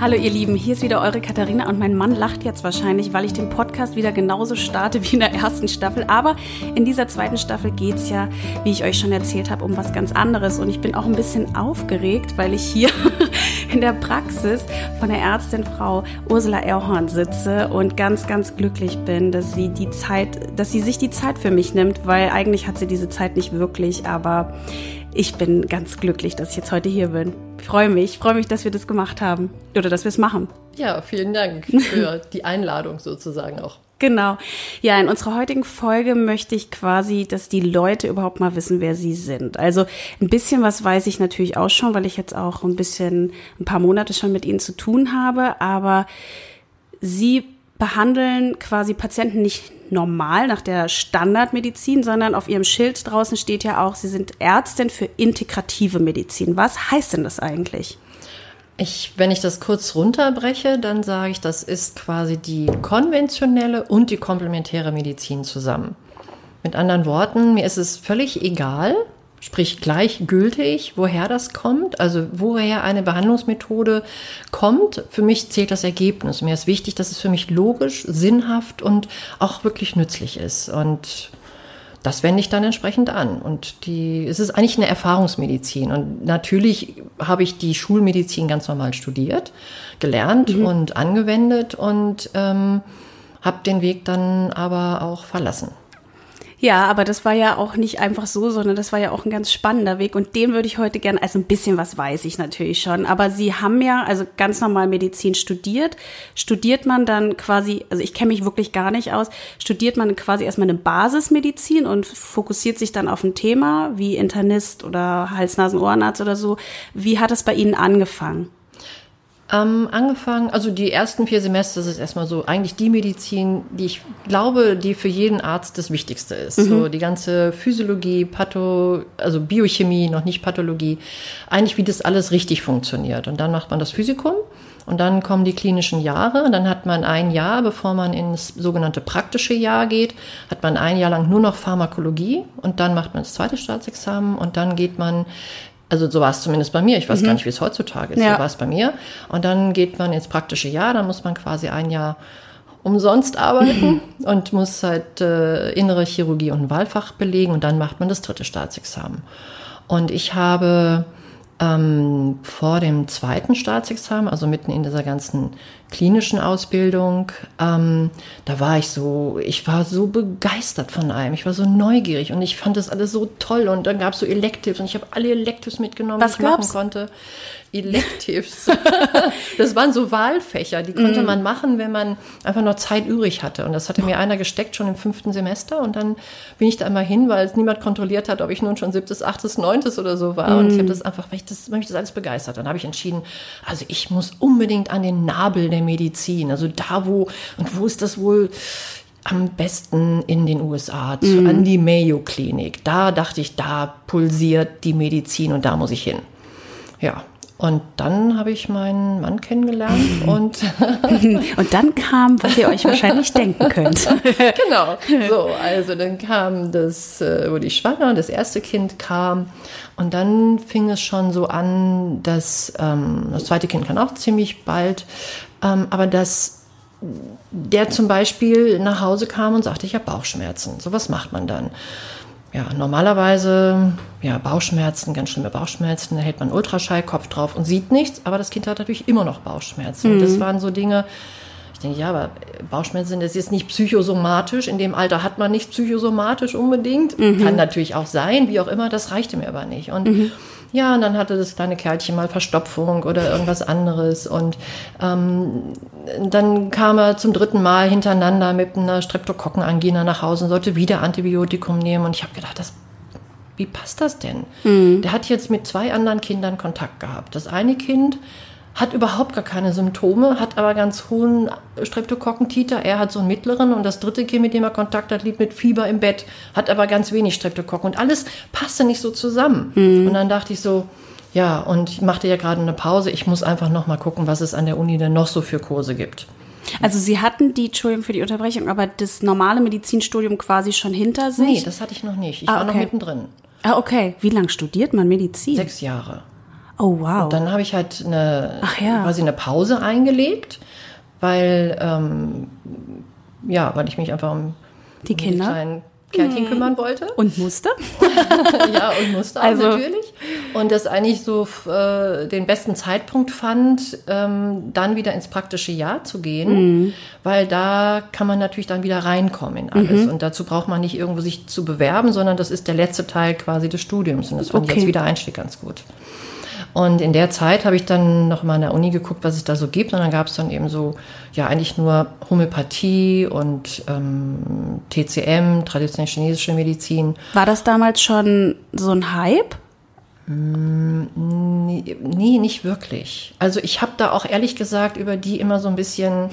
Hallo ihr Lieben, hier ist wieder eure Katharina und mein Mann lacht jetzt wahrscheinlich, weil ich den Podcast wieder genauso starte wie in der ersten Staffel. Aber in dieser zweiten Staffel geht es ja, wie ich euch schon erzählt habe, um was ganz anderes. Und ich bin auch ein bisschen aufgeregt, weil ich hier in der Praxis von der Ärztin Frau Ursula Erhorn sitze und ganz, ganz glücklich bin, dass sie die Zeit, dass sie sich die Zeit für mich nimmt, weil eigentlich hat sie diese Zeit nicht wirklich, aber ich bin ganz glücklich, dass ich jetzt heute hier bin. Ich freue mich, ich freue mich, dass wir das gemacht haben oder dass wir es machen. Ja, vielen Dank für die Einladung sozusagen auch. Genau. Ja, in unserer heutigen Folge möchte ich quasi, dass die Leute überhaupt mal wissen, wer sie sind. Also ein bisschen was weiß ich natürlich auch schon, weil ich jetzt auch ein bisschen, ein paar Monate schon mit ihnen zu tun habe, aber sie behandeln quasi Patienten nicht normal nach der Standardmedizin, sondern auf ihrem Schild draußen steht ja auch, sie sind Ärztin für integrative Medizin. Was heißt denn das eigentlich? Ich, wenn ich das kurz runterbreche, dann sage ich, das ist quasi die konventionelle und die komplementäre Medizin zusammen. Mit anderen Worten, mir ist es völlig egal, sprich gleichgültig, woher das kommt, also woher eine Behandlungsmethode kommt. Für mich zählt das Ergebnis. Mir ist wichtig, dass es für mich logisch, sinnhaft und auch wirklich nützlich ist. Und das wende ich dann entsprechend an. Und die, es ist eigentlich eine Erfahrungsmedizin. Und natürlich habe ich die Schulmedizin ganz normal studiert, gelernt mhm. und angewendet und ähm, habe den Weg dann aber auch verlassen. Ja, aber das war ja auch nicht einfach so, sondern das war ja auch ein ganz spannender Weg und den würde ich heute gerne, also ein bisschen was weiß ich natürlich schon, aber Sie haben ja also ganz normal Medizin studiert. Studiert man dann quasi, also ich kenne mich wirklich gar nicht aus, studiert man quasi erstmal eine Basismedizin und fokussiert sich dann auf ein Thema wie Internist oder Hals-Nasen-Ohrenarzt oder so. Wie hat es bei Ihnen angefangen? Ähm, angefangen, also die ersten vier Semester, das ist erstmal so eigentlich die Medizin, die ich glaube, die für jeden Arzt das Wichtigste ist. Mhm. So die ganze Physiologie, Patho, also Biochemie, noch nicht Pathologie, eigentlich wie das alles richtig funktioniert. Und dann macht man das Physikum und dann kommen die klinischen Jahre. Und dann hat man ein Jahr, bevor man ins sogenannte praktische Jahr geht, hat man ein Jahr lang nur noch Pharmakologie und dann macht man das zweite Staatsexamen und dann geht man also so war es zumindest bei mir. Ich weiß mhm. gar nicht, wie es heutzutage ist. Ja. So war es bei mir. Und dann geht man ins praktische Jahr. Dann muss man quasi ein Jahr umsonst arbeiten mhm. und muss halt äh, innere Chirurgie und ein Wahlfach belegen. Und dann macht man das dritte Staatsexamen. Und ich habe ähm, vor dem zweiten Staatsexamen, also mitten in dieser ganzen klinischen Ausbildung, ähm, da war ich so, ich war so begeistert von allem, ich war so neugierig und ich fand das alles so toll und dann gab es so Electives und ich habe alle Electives mitgenommen, Was die ich machen konnte. Electives. das waren so Wahlfächer, die konnte mm. man machen, wenn man einfach noch Zeit übrig hatte. Und das hatte mir einer gesteckt schon im fünften Semester. Und dann bin ich da immer hin, weil es niemand kontrolliert hat, ob ich nun schon siebtes, achtes, neuntes oder so war. Mm. Und ich habe mm. das einfach, weil ich das, weil mich das alles begeistert. Dann habe ich entschieden, also ich muss unbedingt an den Nabel der Medizin. Also da, wo, und wo ist das wohl? am besten in den USA, zu, mm. an die Mayo Klinik. Da dachte ich, da pulsiert die Medizin und da muss ich hin. Ja, und dann habe ich meinen Mann kennengelernt und und dann kam, was ihr euch wahrscheinlich denken könnt. genau. So, also dann kam das, äh, wurde ich schwanger, das erste Kind kam und dann fing es schon so an, dass ähm, das zweite Kind kann auch ziemlich bald, aber dass der zum Beispiel nach Hause kam und sagte, ich habe Bauchschmerzen. So was macht man dann? ja, normalerweise, ja, Bauchschmerzen, ganz schlimme Bauchschmerzen, da hält man Ultraschall, Kopf drauf und sieht nichts, aber das Kind hat natürlich immer noch Bauchschmerzen. Mhm. Das waren so Dinge, ich denke, ja, aber Bauchschmerzen, das ist nicht psychosomatisch. In dem Alter hat man nicht psychosomatisch unbedingt. Mhm. Kann natürlich auch sein, wie auch immer, das reichte mir aber nicht. Und mhm. Ja, und dann hatte das kleine Kerlchen mal Verstopfung oder irgendwas anderes. Und ähm, dann kam er zum dritten Mal hintereinander mit einer Streptokokkenangina nach Hause und sollte wieder Antibiotikum nehmen. Und ich habe gedacht, das, wie passt das denn? Mhm. Der hat jetzt mit zwei anderen Kindern Kontakt gehabt. Das eine Kind hat überhaupt gar keine Symptome, hat aber ganz hohen Streptokokkentiter. Er hat so einen mittleren und das dritte Kind, mit dem er Kontakt hat, liegt mit Fieber im Bett, hat aber ganz wenig Streptokokken und alles passte nicht so zusammen. Mhm. Und dann dachte ich so, ja, und ich machte ja gerade eine Pause. Ich muss einfach noch mal gucken, was es an der Uni denn noch so für Kurse gibt. Also Sie hatten die, Entschuldigung für die Unterbrechung, aber das normale Medizinstudium quasi schon hinter sich? Nee, das hatte ich noch nicht. Ich ah, war noch mittendrin. Ah, okay. Wie lange studiert man Medizin? Sechs Jahre. Oh, wow. Und dann habe ich halt eine, Ach ja. quasi eine Pause eingelegt, weil, ähm, ja, weil ich mich einfach um Die Kinder? Mhm. kleinen Kärtchen kümmern wollte. Und musste? ja, und musste auch Also- natürlich. Und das eigentlich so äh, den besten Zeitpunkt fand, ähm, dann wieder ins praktische Jahr zu gehen, Mhm. weil da kann man natürlich dann wieder reinkommen in alles. Und dazu braucht man nicht irgendwo sich zu bewerben, sondern das ist der letzte Teil quasi des Studiums. Und das fand ich Okay. als Wiedereinstieg ganz gut. Und in der Zeit habe ich dann noch mal an der Uni geguckt, was es da so gibt. Und dann gab es dann eben so, ja, eigentlich nur Homöopathie und ähm, TCM, traditionelle chinesische Medizin. War das damals schon so ein Hype? Nee, nee, nicht wirklich. Also ich habe da auch ehrlich gesagt über die immer so ein bisschen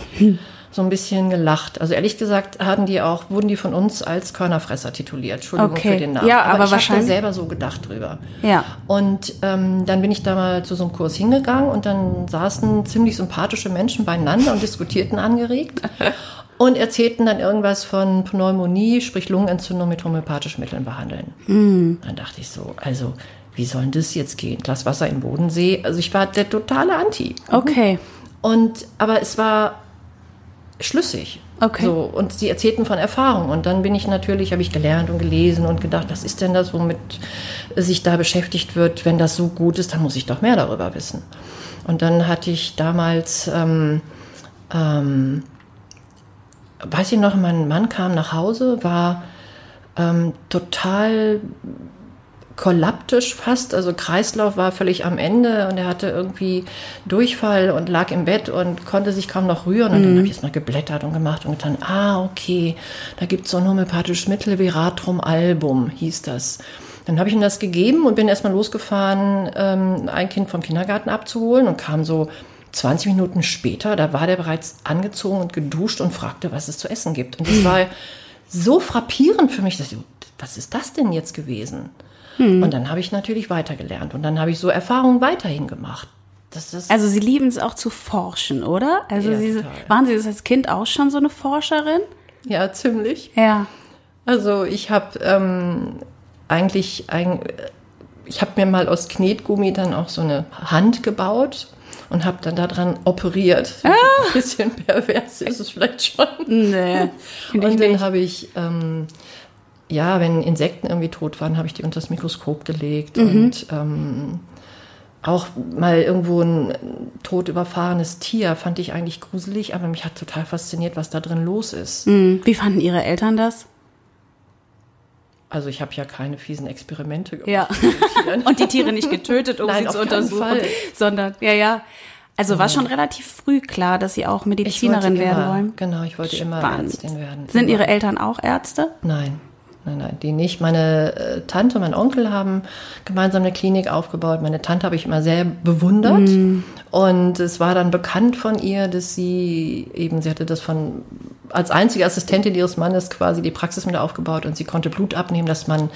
so ein bisschen gelacht. Also ehrlich gesagt hatten die auch, wurden die von uns als Körnerfresser tituliert. Entschuldigung Okay. für den Namen. Ja, aber ich habe da wahrscheinlich- selber so gedacht drüber. Ja. Und ähm, dann bin ich da mal zu so einem Kurs hingegangen und dann saßen ziemlich sympathische Menschen beieinander und diskutierten angeregt und erzählten dann irgendwas von Pneumonie, sprich Lungenentzündung mit homöopathischen Mitteln behandeln. Dann dachte ich so, also wie soll denn das jetzt gehen? Glas Wasser im Bodensee? Also ich war der totale Anti. Okay. Und aber es war schlüssig. Okay. So, und sie erzählten von Erfahrung. Und dann bin ich natürlich, habe ich gelernt und gelesen und gedacht, was ist denn das, womit sich da beschäftigt wird? Wenn das so gut ist, dann muss ich doch mehr darüber wissen. Und dann hatte ich damals, ähm, ähm, weiß ich noch, mein Mann kam nach Hause, war ähm, total kollaptisch fast, also Kreislauf war völlig am Ende und er hatte irgendwie Durchfall und lag im Bett und konnte sich kaum noch rühren. Und dann habe ich erst mal geblättert und gemacht und getan, ah, okay, da gibt es so ein homöopathisches Mittel, Veratrum Album hieß das. Dann habe ich ihm das gegeben und bin erstmal losgefahren, ähm, ein Kind vom Kindergarten abzuholen und kam so 20 Minuten später, da war der bereits angezogen und geduscht und fragte, was es zu essen gibt. Und das war so frappierend für mich, dass ich, was ist das denn jetzt gewesen? Und dann habe ich natürlich weitergelernt und dann habe ich so Erfahrungen weiterhin gemacht. Also Sie lieben es auch zu forschen, oder? Also Ja, Sie, waren Sie das als Kind auch schon so eine Forscherin? ja ziemlich. Ja. Also ich habe ähm, eigentlich, ein, ich habe mir mal aus Knetgummi dann auch so eine Hand gebaut und habe dann daran operiert. Ah. Ein bisschen pervers ist es vielleicht schon. Nee. Und dann habe ich, ähm, ja, wenn Insekten irgendwie tot waren, habe ich die unter das Mikroskop gelegt Mhm. und ähm, auch mal irgendwo ein tot überfahrenes Tier fand ich eigentlich gruselig, aber mich hat total fasziniert, was da drin los ist. Hm, Wie fanden Ihre Eltern das? Also ich habe ja keine fiesen Experimente gemacht. Ja. Und die Tiere nicht getötet, um Nein, sie zu untersuchen, sondern, ja, ja. Also war schon relativ früh klar, dass Sie auch Medizinerin werden immer, wollen. Genau, ich wollte immer Spannend. Ärztin werden. Sind Immer. Ihre Eltern auch Ärzte? Nein, nein, nein, die nicht. Meine äh, Tante und mein Onkel haben gemeinsam eine Klinik aufgebaut. Meine Tante habe ich immer sehr bewundert. Und es war dann bekannt von ihr, dass sie eben, sie hatte das von, als einzige Assistentin ihres Mannes quasi die Praxis mit aufgebaut und sie konnte Blut abnehmen, dass man,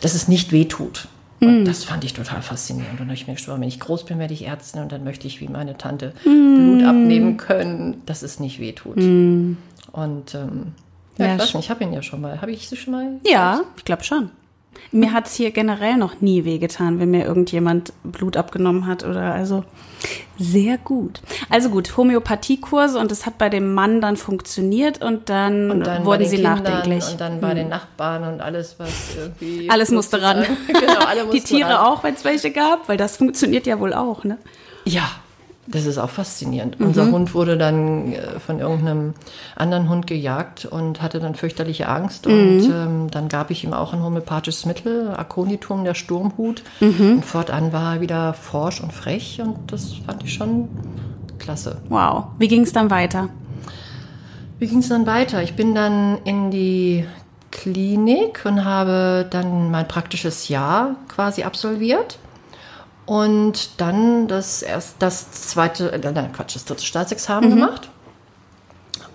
dass es nicht wehtut. Und das fand ich total faszinierend. Und dann habe ich mir geschworen, wenn ich groß bin, werde ich Ärztin und dann möchte ich wie meine Tante Blut abnehmen können, dass es nicht wehtut. Und ähm, ja, Ja, ich weiß sch- nicht, ich habe ihn ja schon mal. Habe ich sie schon mal? Ja, ich glaube schon. Mir hat's hier generell noch nie wehgetan, wenn mir irgendjemand Blut abgenommen hat oder also sehr gut. Also gut, Homöopathiekurse und es hat bei dem Mann dann funktioniert und dann, Und dann wurden den sie Kindern nachdenklich. Hm. Und dann bei den Nachbarn und alles, was irgendwie. Alles musste ran. genau, alle Die mussten Tiere ran. auch, wenn es welche gab, weil das funktioniert ja wohl auch, ne? Ja, das ist auch faszinierend. Mhm. Unser Hund wurde dann äh, von irgendeinem anderen Hund gejagt und hatte dann fürchterliche Angst. Mhm. Und ähm, dann gab ich ihm auch ein homöopathisches Mittel, Aconitum, der Sturmhut. Mhm. Und fortan war er wieder forsch und frech und das fand ich schon klasse. Wow. Wie ging es dann weiter? Wie ging es dann weiter? Ich bin dann in die Klinik und habe dann mein praktisches Jahr quasi absolviert. Und dann das erst das zweite, äh, nein, Quatsch, das dritte Staatsexamen gemacht.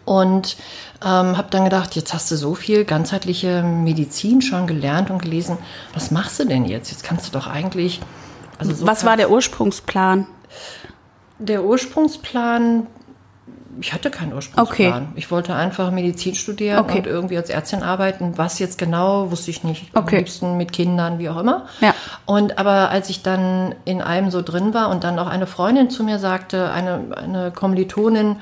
Und ähm, habe dann gedacht, jetzt hast du so viel ganzheitliche Medizin schon gelernt und gelesen. Was machst du denn jetzt? Jetzt kannst du doch eigentlich. Also so Was war der Ursprungsplan? der Ursprungsplan ich hatte keinen Ursprungsplan. Okay. Ich wollte einfach Medizin studieren Okay. und irgendwie als Ärztin arbeiten. Was jetzt genau, wusste ich nicht. Okay. Am liebsten mit Kindern, wie auch immer. Ja. Und aber als ich dann in allem so drin war und dann auch eine Freundin zu mir sagte, eine, eine Kommilitonin,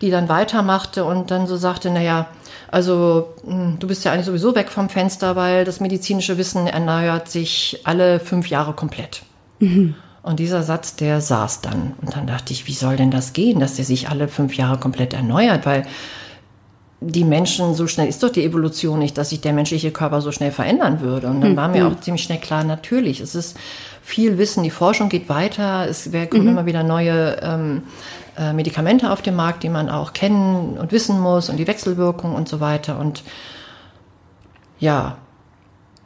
die dann weitermachte und dann so sagte, naja, also mh, du bist ja eigentlich sowieso weg vom Fenster, weil das medizinische Wissen erneuert sich alle fünf Jahre komplett. Und dieser Satz, der saß dann. Und dann dachte ich, wie soll denn das gehen, dass der sich alle fünf Jahre komplett erneuert? Weil die Menschen, so schnell ist doch die Evolution nicht, dass sich der menschliche Körper so schnell verändern würde. Und dann war mir auch ziemlich schnell klar, natürlich, es ist viel Wissen, die Forschung geht weiter, es kommen immer wieder neue ähm, äh, Medikamente auf den Markt, die man auch kennen und wissen muss und die Wechselwirkung und so weiter. Und ja,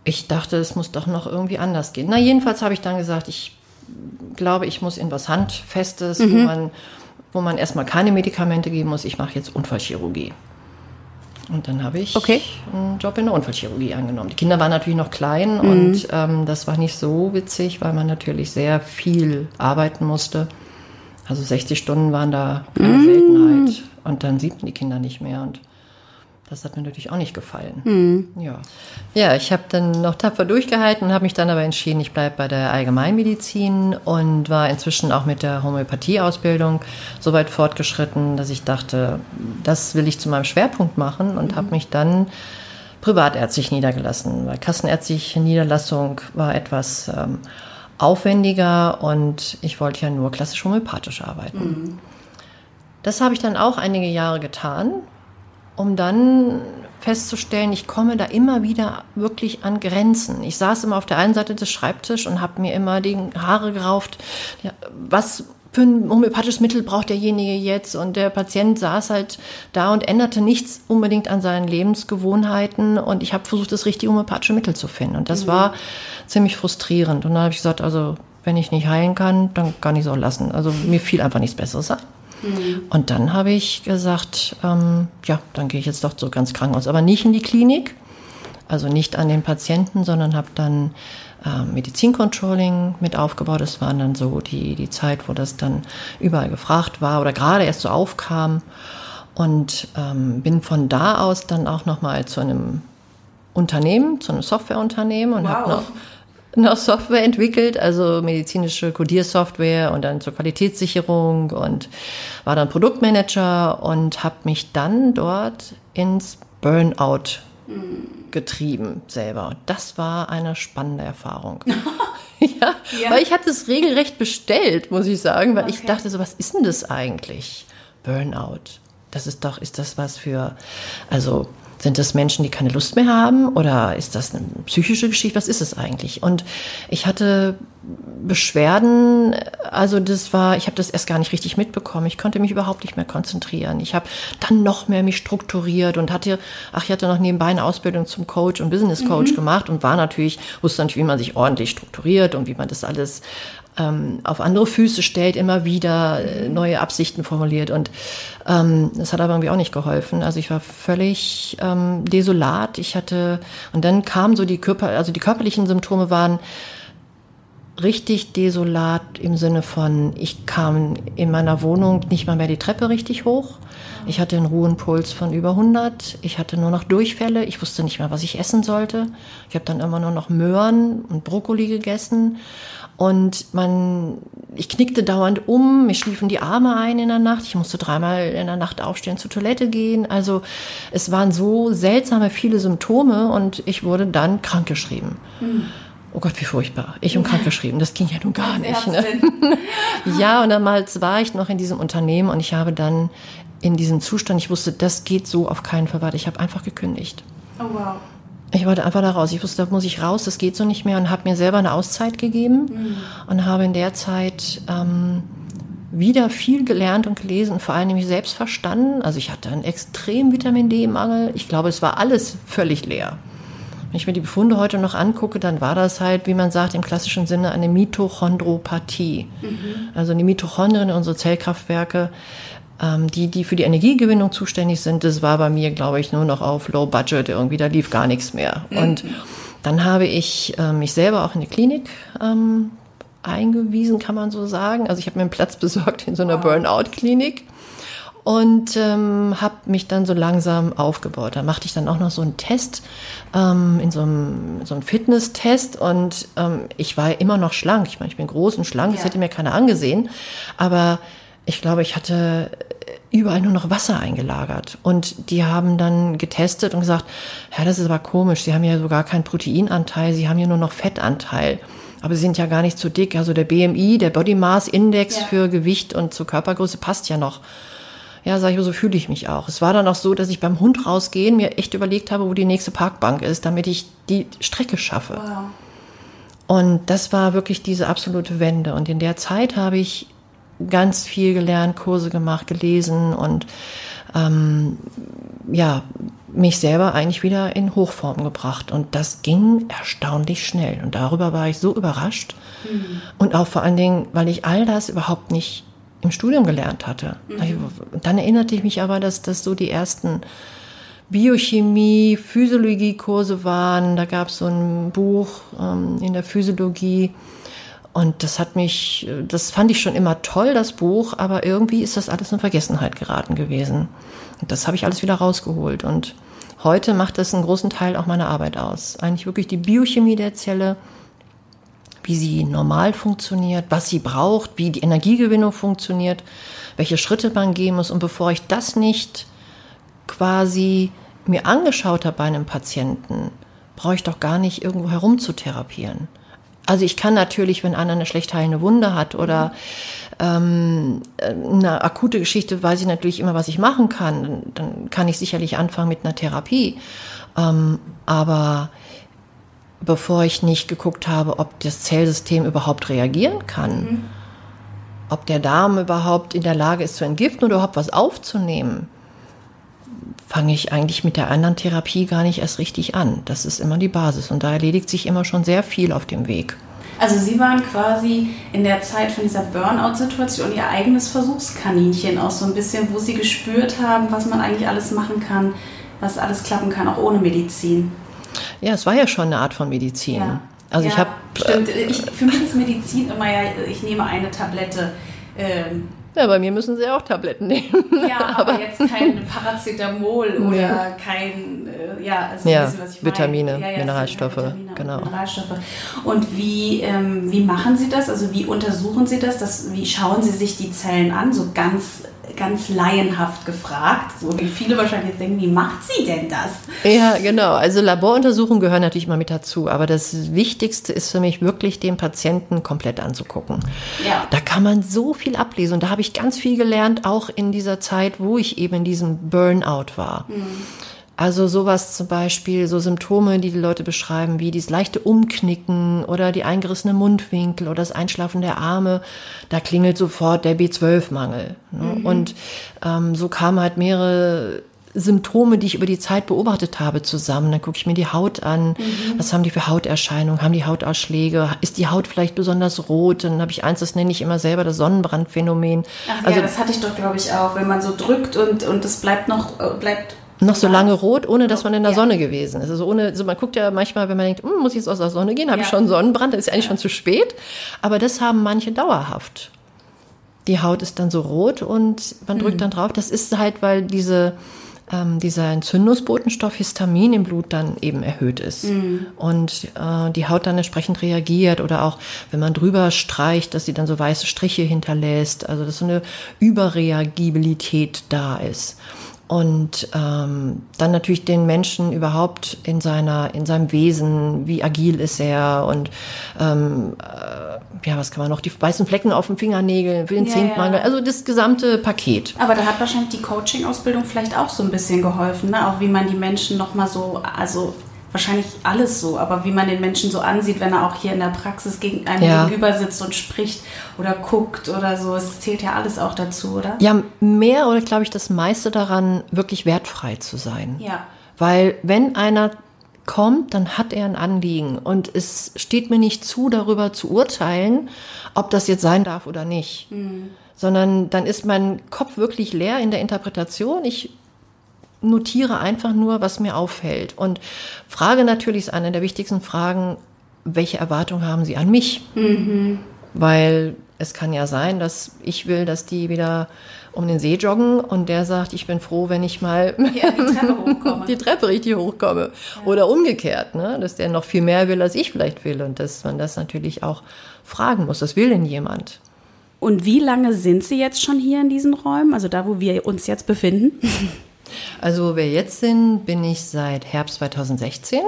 ich dachte, es muss doch noch irgendwie anders gehen. Na, jedenfalls habe ich dann gesagt, ich glaube, ich muss in was Handfestes, wo man, wo man erstmal keine Medikamente geben muss. Ich mache jetzt Unfallchirurgie. Und dann habe ich Okay. einen Job in der Unfallchirurgie angenommen. Die Kinder waren natürlich noch klein und ähm, das war nicht so witzig, weil man natürlich sehr viel arbeiten musste. Also 60 Stunden waren da eine Seltenheit. Und dann sieht man die Kinder nicht mehr. Und das hat mir natürlich auch nicht gefallen. Ja. ja, ich habe dann noch tapfer durchgehalten und habe mich dann aber entschieden, ich bleibe bei der Allgemeinmedizin und war inzwischen auch mit der Homöopathieausbildung so weit fortgeschritten, dass ich dachte, das will ich zu meinem Schwerpunkt machen und habe mich dann privatärztlich niedergelassen, weil kassenärztliche Niederlassung war etwas ähm, aufwendiger und ich wollte ja nur klassisch homöopathisch arbeiten. Das habe ich dann auch einige Jahre getan, um dann festzustellen, ich komme da immer wieder wirklich an Grenzen. Ich saß immer auf der einen Seite des Schreibtisches und habe mir immer die Haare gerauft. Ja, was für ein homöopathisches Mittel braucht derjenige jetzt? Und der Patient saß halt da und änderte nichts unbedingt an seinen Lebensgewohnheiten. Und ich habe versucht, das richtige homöopathische Mittel zu finden. Und das war ziemlich frustrierend. Und dann habe ich gesagt, also wenn ich nicht heilen kann, dann kann ich es auch lassen. Also mir fiel einfach nichts Besseres ein. Und dann habe ich gesagt, ähm, ja, dann gehe ich jetzt doch zurück ans Krankenhaus, aber nicht in die Klinik, also nicht an den Patienten, sondern habe dann ähm, Medizincontrolling mit aufgebaut. Das war dann so die, die Zeit, wo das dann überall gefragt war oder gerade erst so aufkam. Und ähm, bin von da aus dann auch nochmal zu einem Unternehmen, zu einem Softwareunternehmen und habe noch noch Software entwickelt, also medizinische Codiersoftware und dann zur Qualitätssicherung und war dann Produktmanager und habe mich dann dort ins Burnout getrieben selber. Und das war eine spannende Erfahrung. ja, Ja. weil ich hatte es regelrecht bestellt, muss ich sagen, weil ich Okay. dachte so, was ist denn das eigentlich? Burnout. Das ist doch, ist das was für, also sind das Menschen, die keine Lust mehr haben oder ist das eine psychische Geschichte? Was ist es eigentlich? Und ich hatte Beschwerden, also das war, ich habe das erst gar nicht richtig mitbekommen. Ich konnte mich überhaupt nicht mehr konzentrieren. Ich habe dann noch mehr mich strukturiert und hatte, ach, ich hatte noch nebenbei eine Ausbildung zum Coach und Business Coach gemacht und war natürlich, wusste natürlich, wie man sich ordentlich strukturiert und wie man das alles ähm, auf andere Füße stellt, immer wieder äh, neue Absichten formuliert. Und ähm, das hat aber irgendwie auch nicht geholfen. Also ich war völlig ähm, desolat. Ich hatte, und dann kamen so die Körper, also die körperlichen Symptome waren richtig desolat im Sinne von, ich kam in meiner Wohnung nicht mal mehr die Treppe richtig hoch. Ich hatte einen Ruhenpuls von über 100. Ich hatte nur noch Durchfälle. Ich wusste nicht mehr, was ich essen sollte. Ich habe dann immer nur noch Möhren und Brokkoli gegessen. Und man, ich knickte dauernd um, mir schliefen die Arme ein in der Nacht. Ich musste dreimal in der Nacht aufstehen, zur Toilette gehen. Also es waren so seltsame viele Symptome und ich wurde dann krankgeschrieben. Oh Gott, wie furchtbar. Ich und krankgeschrieben, das ging ja nun gar nicht. Ne? Ja, und damals war ich noch in diesem Unternehmen und ich habe dann in diesem Zustand, ich wusste, das geht so auf keinen Fall weiter. Ich habe einfach gekündigt. Oh wow. Ich wollte einfach da raus. Ich wusste, da muss ich raus, das geht so nicht mehr und habe mir selber eine Auszeit gegeben und habe in der Zeit ähm, wieder viel gelernt und gelesen und vor allem mich selbst verstanden. Also ich hatte einen extremen Vitamin D-Mangel. Ich glaube, es war alles völlig leer. Wenn ich mir die Befunde heute noch angucke, dann war das halt, wie man sagt, im klassischen Sinne eine Mitochondropathie. Also die Mitochondrien, unsere Zellkraftwerke, ähm, die, die für die Energiegewinnung zuständig sind, das war bei mir, glaube ich, nur noch auf Low Budget irgendwie, da lief gar nichts mehr. Und dann habe ich äh, mich selber auch in die Klinik ähm, eingewiesen, kann man so sagen. Also ich habe mir einen Platz besorgt in so einer Burnout-Klinik. Und ähm, habe mich dann so langsam aufgebaut. Da machte ich dann auch noch so einen Test, ähm, in so einem, so einem Fitness-Test und ähm, ich war immer noch schlank. Ich meine, ich bin groß und schlank, ja. das hätte mir keiner angesehen, aber ich glaube, ich hatte überall nur noch Wasser eingelagert. Und die haben dann getestet und gesagt, ja, das ist aber komisch, Sie haben ja sogar keinen Proteinanteil, Sie haben ja nur noch Fettanteil. Aber Sie sind ja gar nicht zu dick. Also der BMI, der Body Mass Index ja. für Gewicht und zur Körpergröße passt ja noch. Ja, sag ich, so fühle ich mich auch. Es war dann auch so, dass ich beim Hund rausgehen mir echt überlegt habe, wo die nächste Parkbank ist, damit ich die Strecke schaffe. Wow. Und das war wirklich diese absolute Wende. Und in der Zeit habe ich ganz viel gelernt, Kurse gemacht, gelesen und ähm, ja, mich selber eigentlich wieder in Hochform gebracht. Und das ging erstaunlich schnell. Und darüber war ich so überrascht. Mhm. Und auch vor allen Dingen, weil ich all das überhaupt nicht im Studium gelernt hatte. Mhm. Dann erinnerte ich mich aber, dass das so die ersten Biochemie, Physiologie-Kurse waren. Da gab es so ein Buch ähm, in der Physiologie. Und das hat mich, das fand ich schon immer toll, das Buch, aber irgendwie ist das alles in Vergessenheit geraten gewesen. Und das habe ich alles wieder rausgeholt. Und heute macht das einen großen Teil auch meiner Arbeit aus. Eigentlich wirklich die Biochemie der Zelle, wie sie normal funktioniert, was sie braucht, wie die Energiegewinnung funktioniert, welche Schritte man gehen muss. Und bevor ich das nicht quasi mir angeschaut habe bei einem Patienten, brauche ich doch gar nicht irgendwo herum zu therapieren. Also ich kann natürlich, wenn einer eine schlecht heilende Wunde hat oder ähm, eine akute Geschichte, weiß ich natürlich immer, was ich machen kann. Dann, kann ich sicherlich anfangen mit einer Therapie. Ähm, aber bevor ich nicht geguckt habe, ob das Zellsystem überhaupt reagieren kann, mhm. ob der Darm überhaupt in der Lage ist zu entgiften oder überhaupt was aufzunehmen, fange ich eigentlich mit der anderen Therapie gar nicht erst richtig an. Das ist immer die Basis und da erledigt sich immer schon sehr viel auf dem Weg. Also Sie waren quasi in der Zeit von dieser Burnout-Situation Ihr eigenes Versuchskaninchen auch so ein bisschen, wo Sie gespürt haben, was man eigentlich alles machen kann, was alles klappen kann, auch ohne Medizin. Ja, es war ja schon eine Art von Medizin. Ja. Also ja, ich habe. Stimmt. Ich, für mich ist Medizin immer ja, ich nehme eine Tablette. Ähm, ja, bei mir müssen sie auch Tabletten nehmen. Ja, aber, aber jetzt kein Paracetamol oder ja. kein, äh, ja, also ja, wissen, was ich Vitamine, ja, ja, Mineralstoffe, Vitamine genau. Mineralstoffe. Und wie, ähm, wie machen Sie das? Also wie untersuchen Sie das? das? Wie schauen Sie sich die Zellen an? So ganz ganz laienhaft gefragt, so wie viele wahrscheinlich jetzt denken, wie macht sie denn das? Ja, genau. Also Laboruntersuchungen gehören natürlich mal mit dazu, aber das Wichtigste ist für mich wirklich, den Patienten komplett anzugucken. Ja. Da kann man so viel ablesen und da habe ich ganz viel gelernt, auch in dieser Zeit, wo ich eben in diesem Burnout war. Mhm. Also sowas zum Beispiel, so Symptome, die die Leute beschreiben, wie dieses leichte Umknicken oder die eingerissene Mundwinkel oder das Einschlafen der Arme, da klingelt sofort der B12-Mangel. Ne? Mhm. Und ähm, so kamen halt mehrere Symptome, die ich über die Zeit beobachtet habe, zusammen. Dann gucke ich mir die Haut an. Mhm. Was haben die für Hauterscheinungen? Haben die Hautausschläge? Ist die Haut vielleicht besonders rot? Dann habe ich eins, das nenne ich immer selber das Sonnenbrandphänomen. Ach also, ja, das hatte ich doch, glaube ich, auch. Wenn man so drückt und, und es bleibt noch, äh, bleibt noch so lange rot, ohne dass man in der Sonne gewesen ist. Also ohne, also man guckt ja manchmal, wenn man denkt, hm, muss ich jetzt aus der Sonne gehen, habe ja. ich schon Sonnenbrand, das ist eigentlich schon zu spät. Aber das haben manche dauerhaft. Die Haut ist dann so rot und man drückt mhm. dann drauf. Das ist halt, weil diese, ähm, dieser Entzündungsbotenstoff Histamin im Blut dann eben erhöht ist. Mhm. Und äh, die Haut dann entsprechend reagiert oder auch, wenn man drüber streicht, dass sie dann so weiße Striche hinterlässt. Also dass so eine Überreagibilität da ist und ähm, dann natürlich den Menschen überhaupt in seiner in seinem Wesen, wie agil ist er und ähm, äh, ja, was kann man noch, die weißen Flecken auf dem Fingernägel, für den ja, Zinkmangel, ja. also das gesamte Paket. Aber da hat wahrscheinlich die Coaching-Ausbildung vielleicht auch so ein bisschen geholfen, ne? auch wie man die Menschen nochmal so, also wahrscheinlich alles so, aber wie man den Menschen so ansieht, wenn er auch hier in der Praxis gegen einem ja. gegenüber sitzt und spricht oder guckt oder so, es zählt ja alles auch dazu, oder? Ja, mehr oder glaube ich das meiste daran, wirklich wertfrei zu sein. Ja. Weil wenn einer kommt, dann hat er ein Anliegen und es steht mir nicht zu, darüber zu urteilen, ob das jetzt sein darf oder nicht. Mhm. Sondern dann ist mein Kopf wirklich leer in der Interpretation. Ich notiere einfach nur, was mir auffällt. Und frage natürlich ist eine der wichtigsten Fragen, welche Erwartungen haben Sie an mich? Mhm. Weil Es kann ja sein, dass ich will, dass die wieder um den See joggen und der sagt, ich bin froh, wenn ich mal ja, die, Treppe die Treppe richtig hochkomme. Ja. Oder umgekehrt, ne? dass der noch viel mehr will, als ich vielleicht will und dass man das natürlich auch fragen muss. Das will denn jemand? Und wie lange sind Sie jetzt schon hier in diesen Räumen, also da, wo wir uns jetzt befinden? Also wo wir jetzt sind, bin ich seit Herbst 2016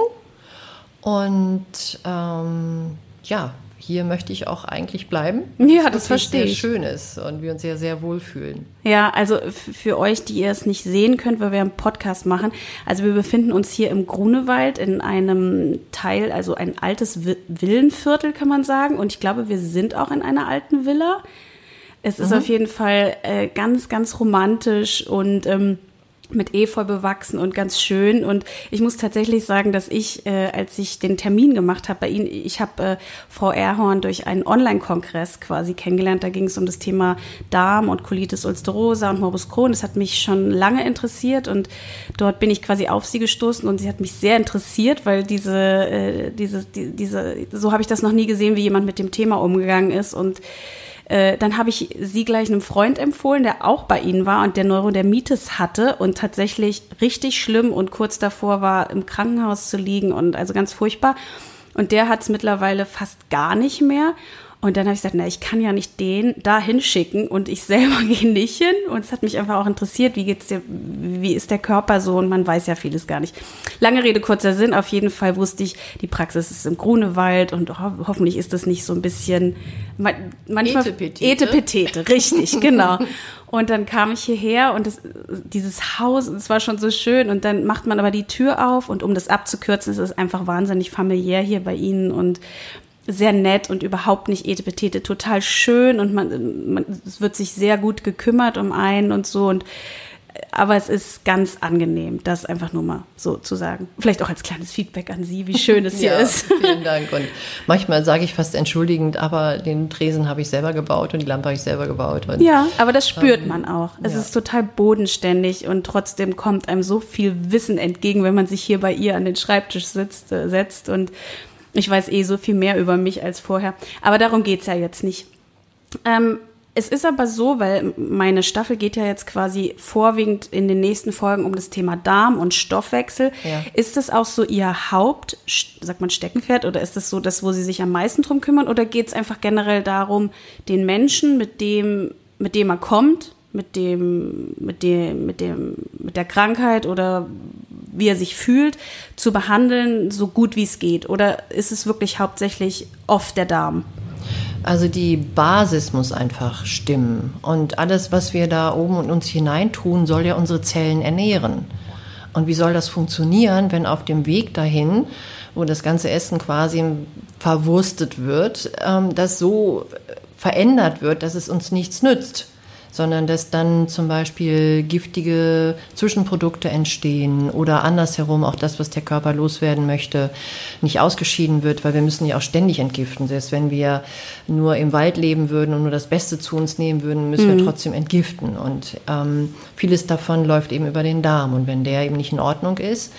und ähm, ja, hier möchte ich auch eigentlich bleiben. Ja, das verstehe ich. schön ist und wir uns sehr, sehr wohlfühlen. Ja, also für euch, die ihr es nicht sehen könnt, weil wir einen Podcast machen. Also wir befinden uns hier im Grunewald in einem Teil, also ein altes Villenviertel, kann man sagen. Und ich glaube, wir sind auch in einer alten Villa. Es ist mhm. auf jeden Fall äh, ganz, ganz romantisch und ähm, mit Efeu bewachsen und ganz schön. Und ich muss tatsächlich sagen, dass ich, äh, als ich den Termin gemacht habe bei Ihnen, ich habe äh, Frau Erhorn durch einen Online-Kongress quasi kennengelernt. Da ging es um das Thema Darm und Colitis ulcerosa und Morbus Crohn. Das hat mich schon lange interessiert und dort bin ich quasi auf sie gestoßen und sie hat mich sehr interessiert, weil diese, äh, diese, die, diese, so habe ich das noch nie gesehen, wie jemand mit dem Thema umgegangen ist und äh, dann habe ich sie gleich einem Freund empfohlen, der auch bei ihnen war und der Neurodermitis hatte und tatsächlich richtig schlimm und kurz davor war, im Krankenhaus zu liegen und also ganz furchtbar. Und der hat es mittlerweile fast gar nicht mehr. Und dann habe ich gesagt, na, ich kann ja nicht den da hinschicken und ich selber gehe nicht hin. Und es hat mich einfach auch interessiert, wie geht's dir, wie ist der Körper so? Und man weiß ja vieles gar nicht. Lange Rede, kurzer Sinn. Auf jeden Fall wusste ich, die Praxis ist im Grunewald und ho hoffentlich ist das nicht so ein bisschen manchmal Etepetete. Etepetete, richtig, genau. Und dann kam ich hierher und das, dieses Haus, es war schon so schön. Und dann macht man aber die Tür auf und um das abzukürzen, ist es einfach wahnsinnig familiär hier bei Ihnen und sehr nett und überhaupt nicht etepetete, total schön und man, man es wird sich sehr gut gekümmert um einen und so und aber es ist ganz angenehm, das einfach nur mal so zu sagen. Vielleicht auch als kleines Feedback an Sie, wie schön es hier ja, ist. Vielen Dank. Und manchmal sage ich fast entschuldigend, aber den Tresen habe ich selber gebaut und die Lampe habe ich selber gebaut. Und, ja, aber das spürt ähm, man auch. Es ja. ist total bodenständig und trotzdem kommt einem so viel Wissen entgegen, wenn man sich hier bei ihr an den Schreibtisch sitzt, äh, setzt und ich weiß eh so viel mehr über mich als vorher. Aber darum geht's ja jetzt nicht. Ähm, es ist aber so, weil meine Staffel geht ja jetzt quasi vorwiegend in den nächsten Folgen um das Thema Darm und Stoffwechsel. Ja. Ist das auch so Ihr Haupt, sagt man Steckenpferd, oder ist das so das, wo Sie sich am meisten drum kümmern? Oder geht es einfach generell darum, den Menschen, mit dem, mit dem er kommt, mit dem, mit dem, mit dem, mit der Krankheit oder wie er sich fühlt, zu behandeln, so gut wie es geht? Oder ist es wirklich hauptsächlich oft der Darm? Also die Basis muss einfach stimmen. Und alles, was wir da oben in uns hineintun, soll ja unsere Zellen ernähren. Und wie soll das funktionieren, wenn auf dem Weg dahin, wo das ganze Essen quasi verwurstet wird, ähm, das so verändert wird, dass es uns nichts nützt? Sondern dass dann zum Beispiel giftige Zwischenprodukte entstehen oder andersherum auch das, was der Körper loswerden möchte, nicht ausgeschieden wird, weil wir müssen ja auch ständig entgiften. Selbst wenn wir nur im Wald leben würden und nur das Beste zu uns nehmen würden, müssen mhm. wir trotzdem entgiften. Und ähm, vieles davon läuft eben über den Darm. Und wenn der eben nicht in Ordnung ist,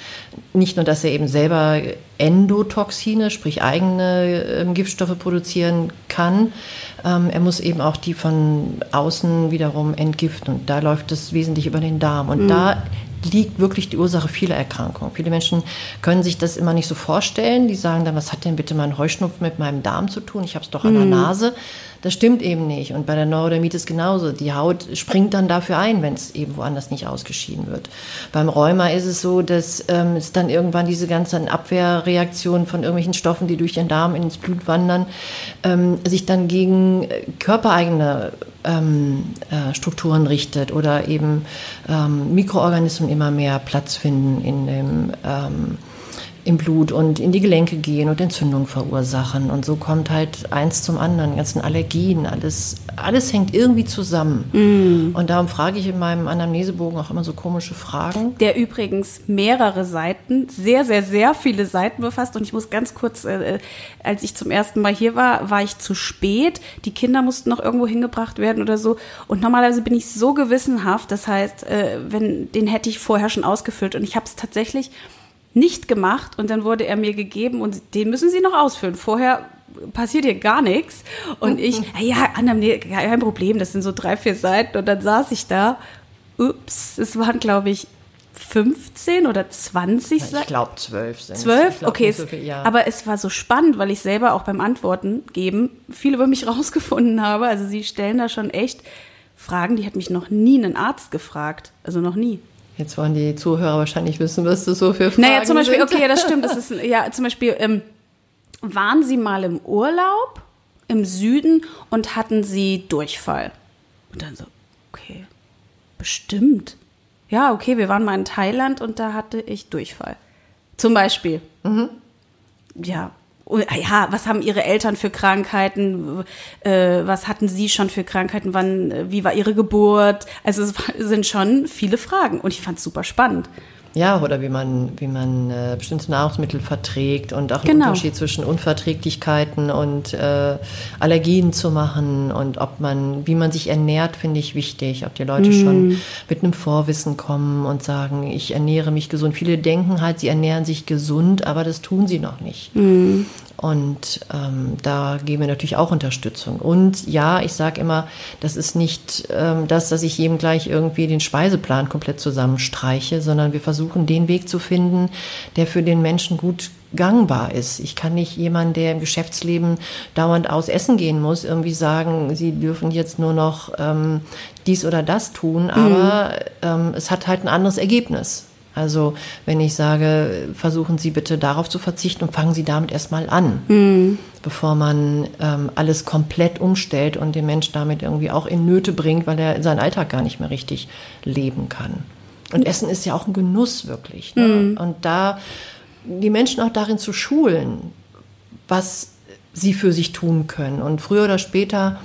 nicht nur, dass er eben selber Endotoxine, sprich eigene äh, Giftstoffe produzieren kann, ähm, er muss eben auch die von außen wiederum entgiften. Und da läuft es wesentlich über den Darm. Und mhm. da liegt wirklich die Ursache vieler Erkrankungen. Viele Menschen können sich das immer nicht so vorstellen. Die sagen dann, was hat denn bitte mein Heuschnupfen mit meinem Darm zu tun? Ich habe es doch an der mhm. Das stimmt eben nicht. Und bei der Neurodermitis genauso. Die Haut springt dann dafür ein, wenn es eben woanders nicht ausgeschieden wird. Beim Rheuma ist es so, dass ähm, es dann irgendwann diese ganzen Abwehrreaktionen von irgendwelchen Stoffen, die durch den Darm ins Blut wandern, ähm, sich dann gegen äh, körpereigene ähm, äh, Strukturen richtet oder eben ähm, Mikroorganismen immer mehr Platz finden in dem ähm, im Blut und in die Gelenke gehen und Entzündungen verursachen. Und so kommt halt eins zum anderen, ganzen Allergien, alles, alles hängt irgendwie zusammen. Mm. Und darum frage ich in meinem Anamnesebogen auch immer so komische Fragen. Der übrigens mehrere Seiten, sehr, sehr, sehr viele Seiten befasst. Und ich muss ganz kurz, äh, als ich zum ersten Mal hier war, war ich zu spät. Die Kinder mussten noch irgendwo hingebracht werden oder so. Und normalerweise bin ich so gewissenhaft. Das heißt, äh, wenn, den hätte ich vorher schon ausgefüllt. Und ich habe es tatsächlich nicht gemacht und dann wurde er mir gegeben und den müssen Sie noch ausfüllen. Vorher passiert hier gar nichts. Und ich, ja, Anna, nee, kein Problem, das sind so drei, vier Seiten. Und dann saß ich da, ups, es waren, glaube ich, 15 oder 20 Seiten. Ich glaube 12 sind 12? Okay, so viel, ja. aber es war so spannend, weil ich selber auch beim Antworten geben viel über mich rausgefunden habe. Also sie stellen da schon echt Fragen, die hat mich noch nie ein Arzt gefragt. Also noch nie. Jetzt wollen die Zuhörer wahrscheinlich wissen, was das so für Fragen Naja, zum Beispiel, sind. okay, ja, das stimmt. Das ist, ja, zum Beispiel, ähm, waren Sie mal im Urlaub im Süden und hatten Sie Durchfall? Und dann so, okay, bestimmt. Ja, okay, wir waren mal in Thailand und da hatte ich Durchfall. Zum Beispiel. Mhm. Ja, ja, was haben Ihre Eltern für Krankheiten? Äh, was hatten Sie schon für Krankheiten? Wann, wie war Ihre Geburt? Also es sind schon viele Fragen und ich fand es super spannend. Ja, oder wie man, wie man äh, bestimmte Nahrungsmittel verträgt und auch genau. Unterschied zwischen Unverträglichkeiten und äh, Allergien zu machen und ob man, wie man sich ernährt, finde ich wichtig. Ob die Leute mm. schon mit einem Vorwissen kommen und sagen, ich ernähre mich gesund. Viele denken halt, sie ernähren sich gesund, aber das tun sie noch nicht. Mm. Und ähm, da geben wir natürlich auch Unterstützung. Und ja, ich sage immer, das ist nicht ähm, das, dass ich jedem gleich irgendwie den Speiseplan komplett zusammenstreiche, sondern wir versuchen den Weg zu finden, der für den Menschen gut gangbar ist. Ich kann nicht jemand, der im Geschäftsleben dauernd aus Essen gehen muss, irgendwie sagen, sie dürfen jetzt nur noch ähm, dies oder das tun, aber mhm. ähm, es hat halt ein anderes Ergebnis. Also wenn ich sage, versuchen Sie bitte darauf zu verzichten und fangen Sie damit erstmal an, mhm. bevor man ähm, alles komplett umstellt und den Mensch damit irgendwie auch in Nöte bringt, weil er seinen Alltag gar nicht mehr richtig leben kann. Und Essen ist ja auch ein Genuss wirklich. Ne? Mhm. Und da die Menschen auch darin zu schulen, was sie für sich tun können. Und früher oder später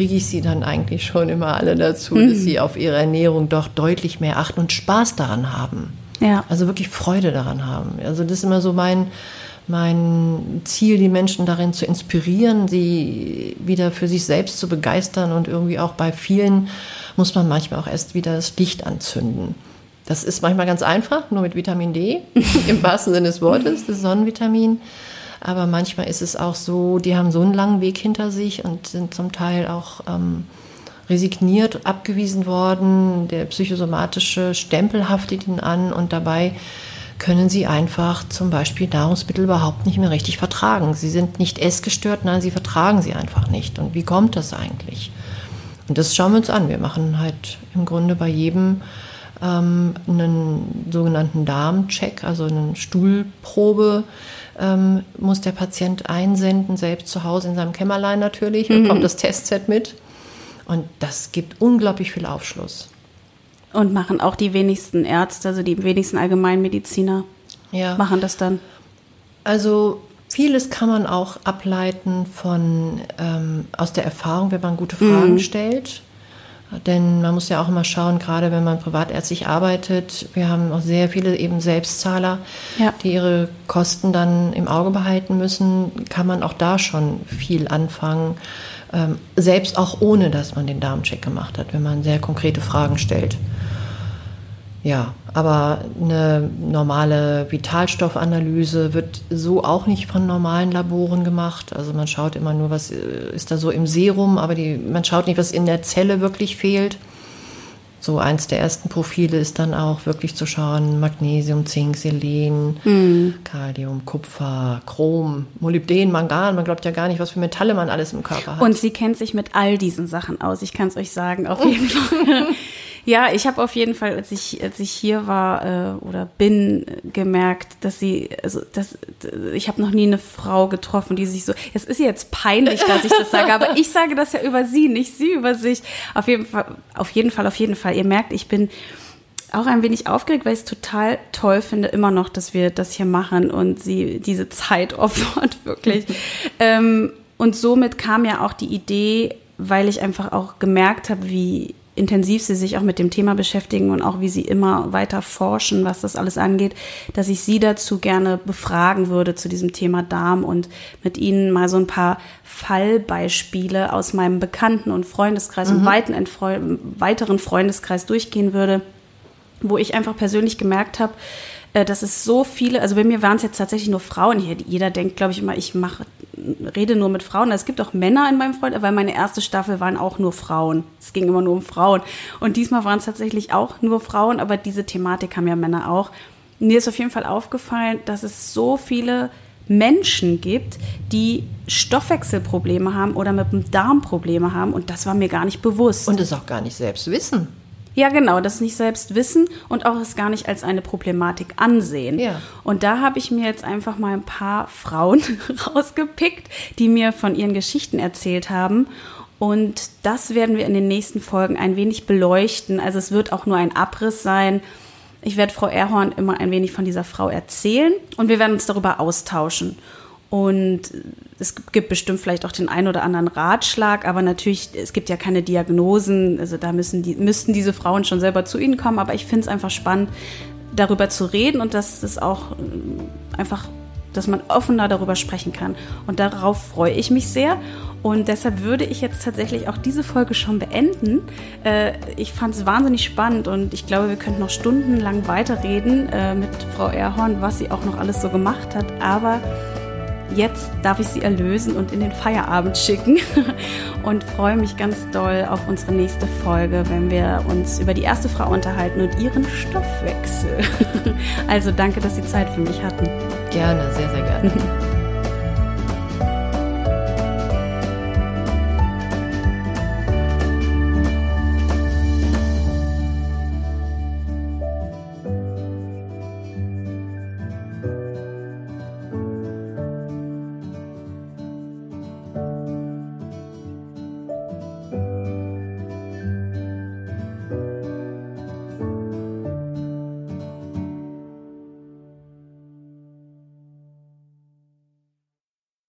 kriege ich sie dann eigentlich schon immer alle dazu, mhm. dass sie auf ihre Ernährung doch deutlich mehr achten und Spaß daran haben. Ja. Also wirklich Freude daran haben. Also das ist immer so mein, mein Ziel, die Menschen darin zu inspirieren, sie wieder für sich selbst zu begeistern und irgendwie auch bei vielen muss man manchmal auch erst wieder das Licht anzünden. Das ist manchmal ganz einfach, nur mit Vitamin D, im wahrsten Sinne des Wortes, das Sonnenvitamin. Aber manchmal ist es auch so, die haben so einen langen Weg hinter sich und sind zum Teil auch ähm, resigniert, abgewiesen worden. Der psychosomatische Stempel haftet ihnen an und dabei können sie einfach zum Beispiel Nahrungsmittel überhaupt nicht mehr richtig vertragen. Sie sind nicht essgestört, nein, sie vertragen sie einfach nicht. Und wie kommt das eigentlich? Und das schauen wir uns an. Wir machen halt im Grunde bei jedem ähm, einen sogenannten Darmcheck, also eine Stuhlprobe ähm, muss der Patient einsenden, selbst zu Hause in seinem Kämmerlein natürlich, mhm. bekommt das Testset mit. Und das gibt unglaublich viel Aufschluss. Und machen auch die wenigsten Ärzte, also die wenigsten Allgemeinmediziner, ja. machen das dann? Also vieles kann man auch ableiten von ähm, aus der Erfahrung, wenn man gute Fragen mhm. stellt. Denn man muss ja auch immer schauen, gerade wenn man privatärztlich arbeitet, wir haben auch sehr viele eben Selbstzahler, ja. die ihre Kosten dann im Auge behalten müssen, kann man auch da schon viel anfangen, ähm, selbst auch ohne, dass man den Darmcheck gemacht hat, wenn man sehr konkrete Fragen stellt. Ja, aber eine normale Vitalstoffanalyse wird so auch nicht von normalen Laboren gemacht. Also man schaut immer nur, was äh, ist da so im Serum, aber die, man schaut nicht, was in der Zelle wirklich fehlt. So eins der ersten Profile ist dann auch wirklich zu schauen, Magnesium, Zink, Selen, mhm. Kalium, Kupfer, Chrom, Molybden, Mangan. Man glaubt ja gar nicht, was für Metalle man alles im Körper hat. Und sie kennt sich mit all diesen Sachen aus. Ich kann es euch sagen, auf jeden Fall. Ja, ich habe auf jeden Fall, als ich, als ich hier war äh, oder bin, gemerkt, dass sie, also das, ich habe noch nie eine Frau getroffen, die sich so. Es ist jetzt peinlich, dass ich das sage, aber ich sage das ja über sie, nicht sie über sich. Auf jeden Fall, auf jeden Fall, auf jeden Fall. Ihr merkt, ich bin auch ein wenig aufgeregt, weil ich es total toll finde, immer noch, dass wir das hier machen und sie diese Zeit opfert, wirklich. ähm, und somit kam ja auch die Idee, weil ich einfach auch gemerkt habe, wie intensiv sie sich auch mit dem Thema beschäftigen und auch wie sie immer weiter forschen, was das alles angeht, dass ich sie dazu gerne befragen würde zu diesem Thema Darm und mit ihnen mal so ein paar Fallbeispiele aus meinem Bekannten- und Freundeskreis mhm. und weiten, weiteren Freundeskreis durchgehen würde, wo ich einfach persönlich gemerkt habe, äh, dass es so viele, also bei mir waren es jetzt tatsächlich nur Frauen hier. Jeder denkt, glaube ich, immer, ich mache rede nur mit Frauen. Es gibt auch Männer in meinem Freund, weil meine erste Staffel waren auch nur Frauen. Es ging immer nur um Frauen. Und diesmal waren es tatsächlich auch nur Frauen, aber diese Thematik haben ja Männer auch. Mir ist auf jeden Fall aufgefallen, dass es so viele Menschen gibt, die Stoffwechselprobleme haben oder mit dem Darm Probleme haben. Und das war mir gar nicht bewusst. Und es auch gar nicht selbst wissen. Ja, genau, das nicht selbst wissen und auch es gar nicht als eine Problematik ansehen. Ja. Und da habe ich mir jetzt einfach mal ein paar Frauen rausgepickt, die mir von ihren Geschichten erzählt haben. Und das werden wir in den nächsten Folgen ein wenig beleuchten. Also es wird auch nur ein Abriss sein. Ich werde Frau Erhorn immer ein wenig von dieser Frau erzählen und wir werden uns darüber austauschen. Und es gibt bestimmt vielleicht auch den einen oder anderen Ratschlag, aber natürlich, es gibt ja keine Diagnosen. Also da müssen die, müssten diese Frauen schon selber zu Ihnen kommen. Aber ich finde es einfach spannend, darüber zu reden und dass das auch äh, einfach, dass man offener darüber sprechen kann. Und darauf freue ich mich sehr. Und deshalb würde ich jetzt tatsächlich auch diese Folge schon beenden. Äh, ich fand es wahnsinnig spannend und ich glaube, wir könnten noch stundenlang weiterreden äh, mit Frau Erhorn, was sie auch noch alles so gemacht hat. Aber jetzt darf ich sie erlösen und in den Feierabend schicken und freue mich ganz doll auf unsere nächste Folge, wenn wir uns über die erste Frau unterhalten und ihren Stoffwechsel. Also danke, dass Sie Zeit für mich hatten. Gerne, sehr, sehr gerne.